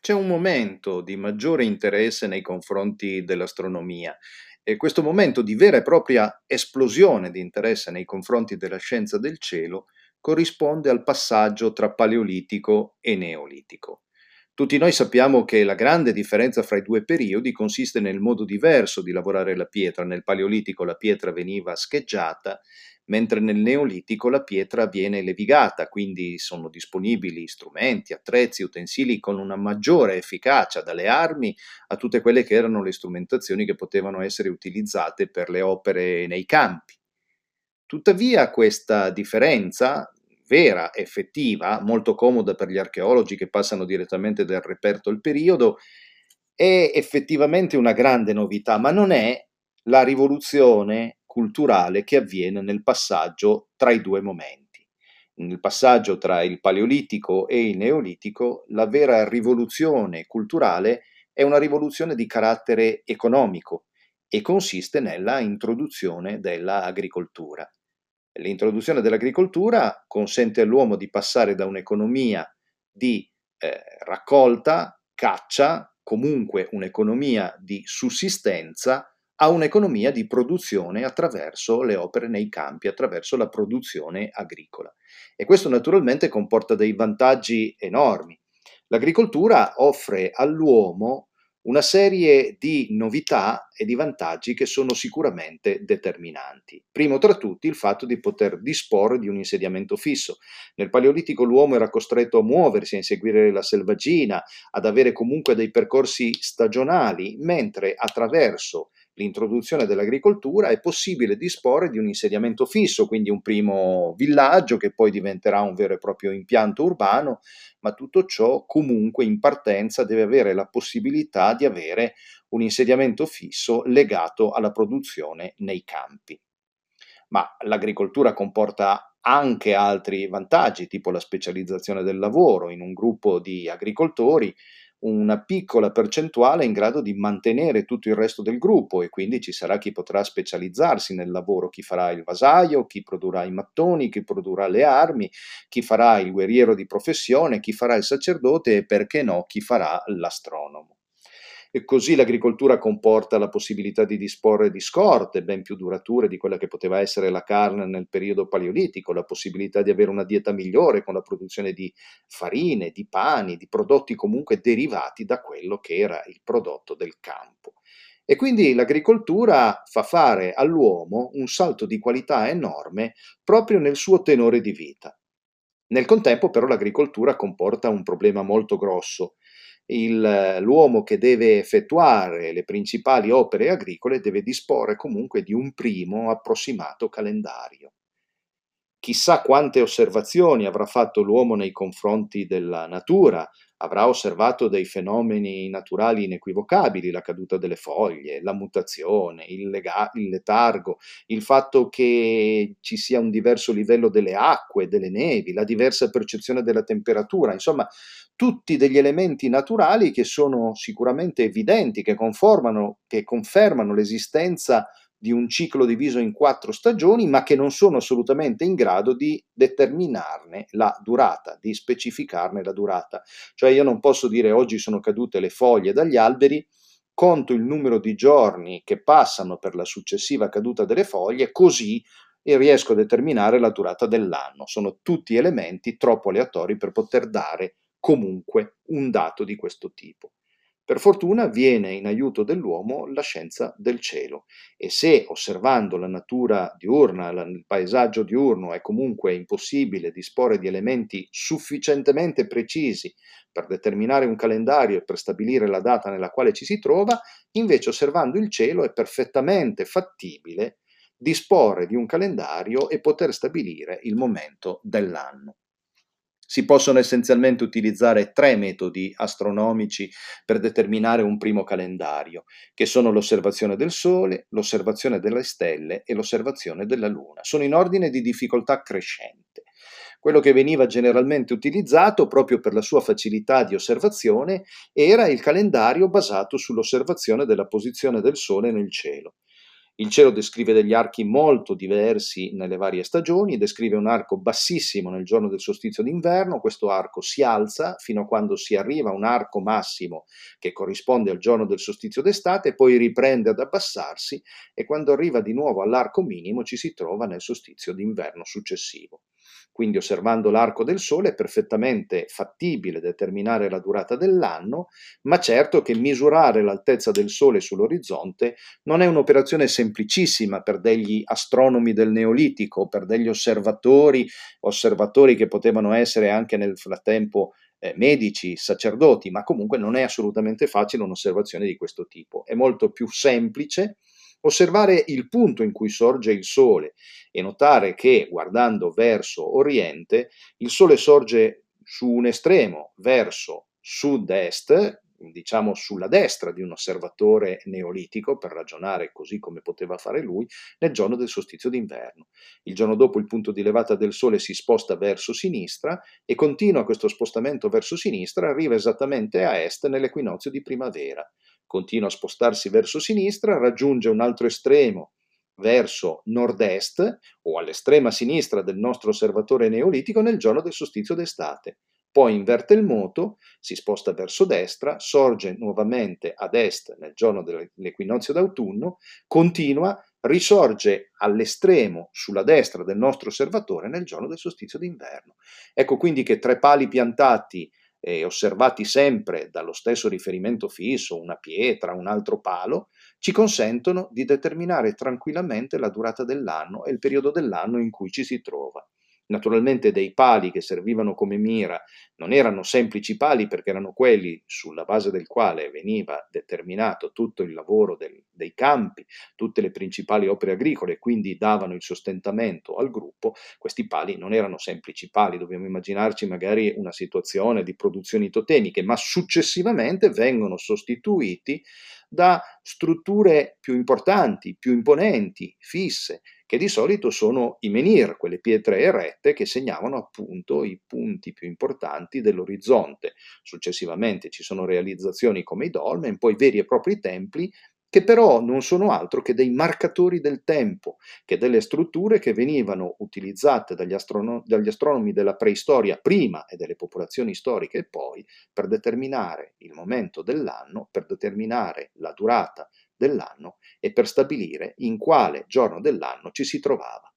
C'è un momento di maggiore interesse nei confronti dell'astronomia e questo momento di vera e propria esplosione di interesse nei confronti della scienza del cielo corrisponde al passaggio tra Paleolitico e Neolitico. Tutti noi sappiamo che la grande differenza fra i due periodi consiste nel modo diverso di lavorare la pietra. Nel Paleolitico la pietra veniva scheggiata mentre nel Neolitico la pietra viene levigata, quindi sono disponibili strumenti, attrezzi, utensili con una maggiore efficacia, dalle armi a tutte quelle che erano le strumentazioni che potevano essere utilizzate per le opere nei campi. Tuttavia questa differenza vera, effettiva, molto comoda per gli archeologi che passano direttamente dal reperto al periodo, è effettivamente una grande novità, ma non è la rivoluzione culturale che avviene nel passaggio tra i due momenti. Nel passaggio tra il Paleolitico e il Neolitico, la vera rivoluzione culturale è una rivoluzione di carattere economico e consiste nella introduzione dell'agricoltura. L'introduzione dell'agricoltura consente all'uomo di passare da un'economia di eh, raccolta, caccia, comunque un'economia di sussistenza, a un'economia di produzione attraverso le opere nei campi, attraverso la produzione agricola. E questo naturalmente comporta dei vantaggi enormi. L'agricoltura offre all'uomo una serie di novità e di vantaggi che sono sicuramente determinanti. Primo tra tutti il fatto di poter disporre di un insediamento fisso. Nel Paleolitico l'uomo era costretto a muoversi, a inseguire la selvaggina, ad avere comunque dei percorsi stagionali, mentre attraverso l'introduzione dell'agricoltura è possibile disporre di un insediamento fisso, quindi un primo villaggio che poi diventerà un vero e proprio impianto urbano, ma tutto ciò comunque in partenza deve avere la possibilità di avere un insediamento fisso legato alla produzione nei campi. Ma l'agricoltura comporta anche altri vantaggi, tipo la specializzazione del lavoro in un gruppo di agricoltori una piccola percentuale in grado di mantenere tutto il resto del gruppo e quindi ci sarà chi potrà specializzarsi nel lavoro, chi farà il vasaio, chi produrrà i mattoni, chi produrrà le armi, chi farà il guerriero di professione, chi farà il sacerdote e perché no chi farà l'astronomo e così l'agricoltura comporta la possibilità di disporre di scorte ben più durature di quella che poteva essere la carne nel periodo paleolitico, la possibilità di avere una dieta migliore con la produzione di farine, di pani, di prodotti comunque derivati da quello che era il prodotto del campo. E quindi l'agricoltura fa fare all'uomo un salto di qualità enorme proprio nel suo tenore di vita. Nel contempo però l'agricoltura comporta un problema molto grosso, il, l'uomo che deve effettuare le principali opere agricole deve disporre comunque di un primo approssimato calendario. Chissà quante osservazioni avrà fatto l'uomo nei confronti della natura, avrà osservato dei fenomeni naturali inequivocabili, la caduta delle foglie, la mutazione, il, lega- il, letargo, il fatto che ci sia un diverso livello delle acque, delle nevi, la diversa percezione della temperatura, insomma tutti degli elementi naturali che sono sicuramente evidenti, che, che confermano l'esistenza di un ciclo diviso in quattro stagioni, ma che non sono assolutamente in grado di determinarne la durata, di specificarne la durata. Cioè io non posso dire oggi sono cadute le foglie dagli alberi, conto il numero di giorni che passano per la successiva caduta delle foglie, così e riesco a determinare la durata dell'anno. Sono tutti elementi troppo aleatori per poter dare comunque un dato di questo tipo. Per fortuna viene in aiuto dell'uomo la scienza del cielo e se osservando la natura diurna, il paesaggio diurno è comunque impossibile disporre di elementi sufficientemente precisi per determinare un calendario e per stabilire la data nella quale ci si trova, invece osservando il cielo è perfettamente fattibile disporre di un calendario e poter stabilire il momento dell'anno si possono essenzialmente utilizzare tre metodi astronomici per determinare un primo calendario, che sono l'osservazione del Sole, l'osservazione delle stelle e l'osservazione della Luna. Sono in ordine di difficoltà crescente. Quello che veniva generalmente utilizzato proprio per la sua facilità di osservazione era il calendario basato sull'osservazione della posizione del Sole nel cielo. Il cielo descrive degli archi molto diversi nelle varie stagioni, descrive un arco bassissimo nel giorno del solstizio d'inverno, questo arco si alza fino a quando si arriva a un arco massimo che corrisponde al giorno del solstizio d'estate, poi riprende ad abbassarsi e quando arriva di nuovo all'arco minimo ci si trova nel solstizio d'inverno successivo. Quindi osservando l'arco del Sole è perfettamente fattibile determinare la durata dell'anno, ma certo che misurare l'altezza del Sole sull'orizzonte non è un'operazione semplicissima per degli astronomi del Neolitico, per degli osservatori, osservatori che potevano essere anche nel frattempo eh, medici, sacerdoti, ma comunque non è assolutamente facile un'osservazione di questo tipo. È molto più semplice osservare il punto in cui sorge il Sole e notare che guardando verso Oriente il Sole sorge su un estremo verso sud-est, diciamo sulla destra di un osservatore neolitico, per ragionare così come poteva fare lui, nel giorno del solstizio d'inverno. Il giorno dopo il punto di levata del Sole si sposta verso sinistra e continua questo spostamento verso sinistra, arriva esattamente a est nell'equinozio di primavera continua a spostarsi verso sinistra, raggiunge un altro estremo verso nord-est o all'estrema sinistra del nostro osservatore neolitico nel giorno del solstizio d'estate. Poi inverte il moto, si sposta verso destra, sorge nuovamente ad est nel giorno dell'equinozio d'autunno, continua, risorge all'estremo sulla destra del nostro osservatore nel giorno del solstizio d'inverno. Ecco quindi che tre pali piantati eh, osservati sempre dallo stesso riferimento fisso, una pietra, un altro palo, ci consentono di determinare tranquillamente la durata dell'anno e il periodo dell'anno in cui ci si trova. Naturalmente dei pali che servivano come mira non erano semplici pali perché erano quelli sulla base del quale veniva determinato tutto il lavoro del, dei campi, tutte le principali opere agricole, quindi davano il sostentamento al gruppo. Questi pali non erano semplici pali, dobbiamo immaginarci magari una situazione di produzioni totemiche, ma successivamente vengono sostituiti da strutture più importanti, più imponenti, fisse, che di solito sono i menhir, quelle pietre erette che segnavano appunto i punti più importanti dell'orizzonte. Successivamente ci sono realizzazioni come i dolmen, poi veri e propri templi che però non sono altro che dei marcatori del tempo, che delle strutture che venivano utilizzate dagli, astrono- dagli, astronomi della preistoria prima e delle popolazioni storiche poi per determinare il momento dell'anno, per determinare la durata dell'anno e per stabilire in quale giorno dell'anno ci si trovava.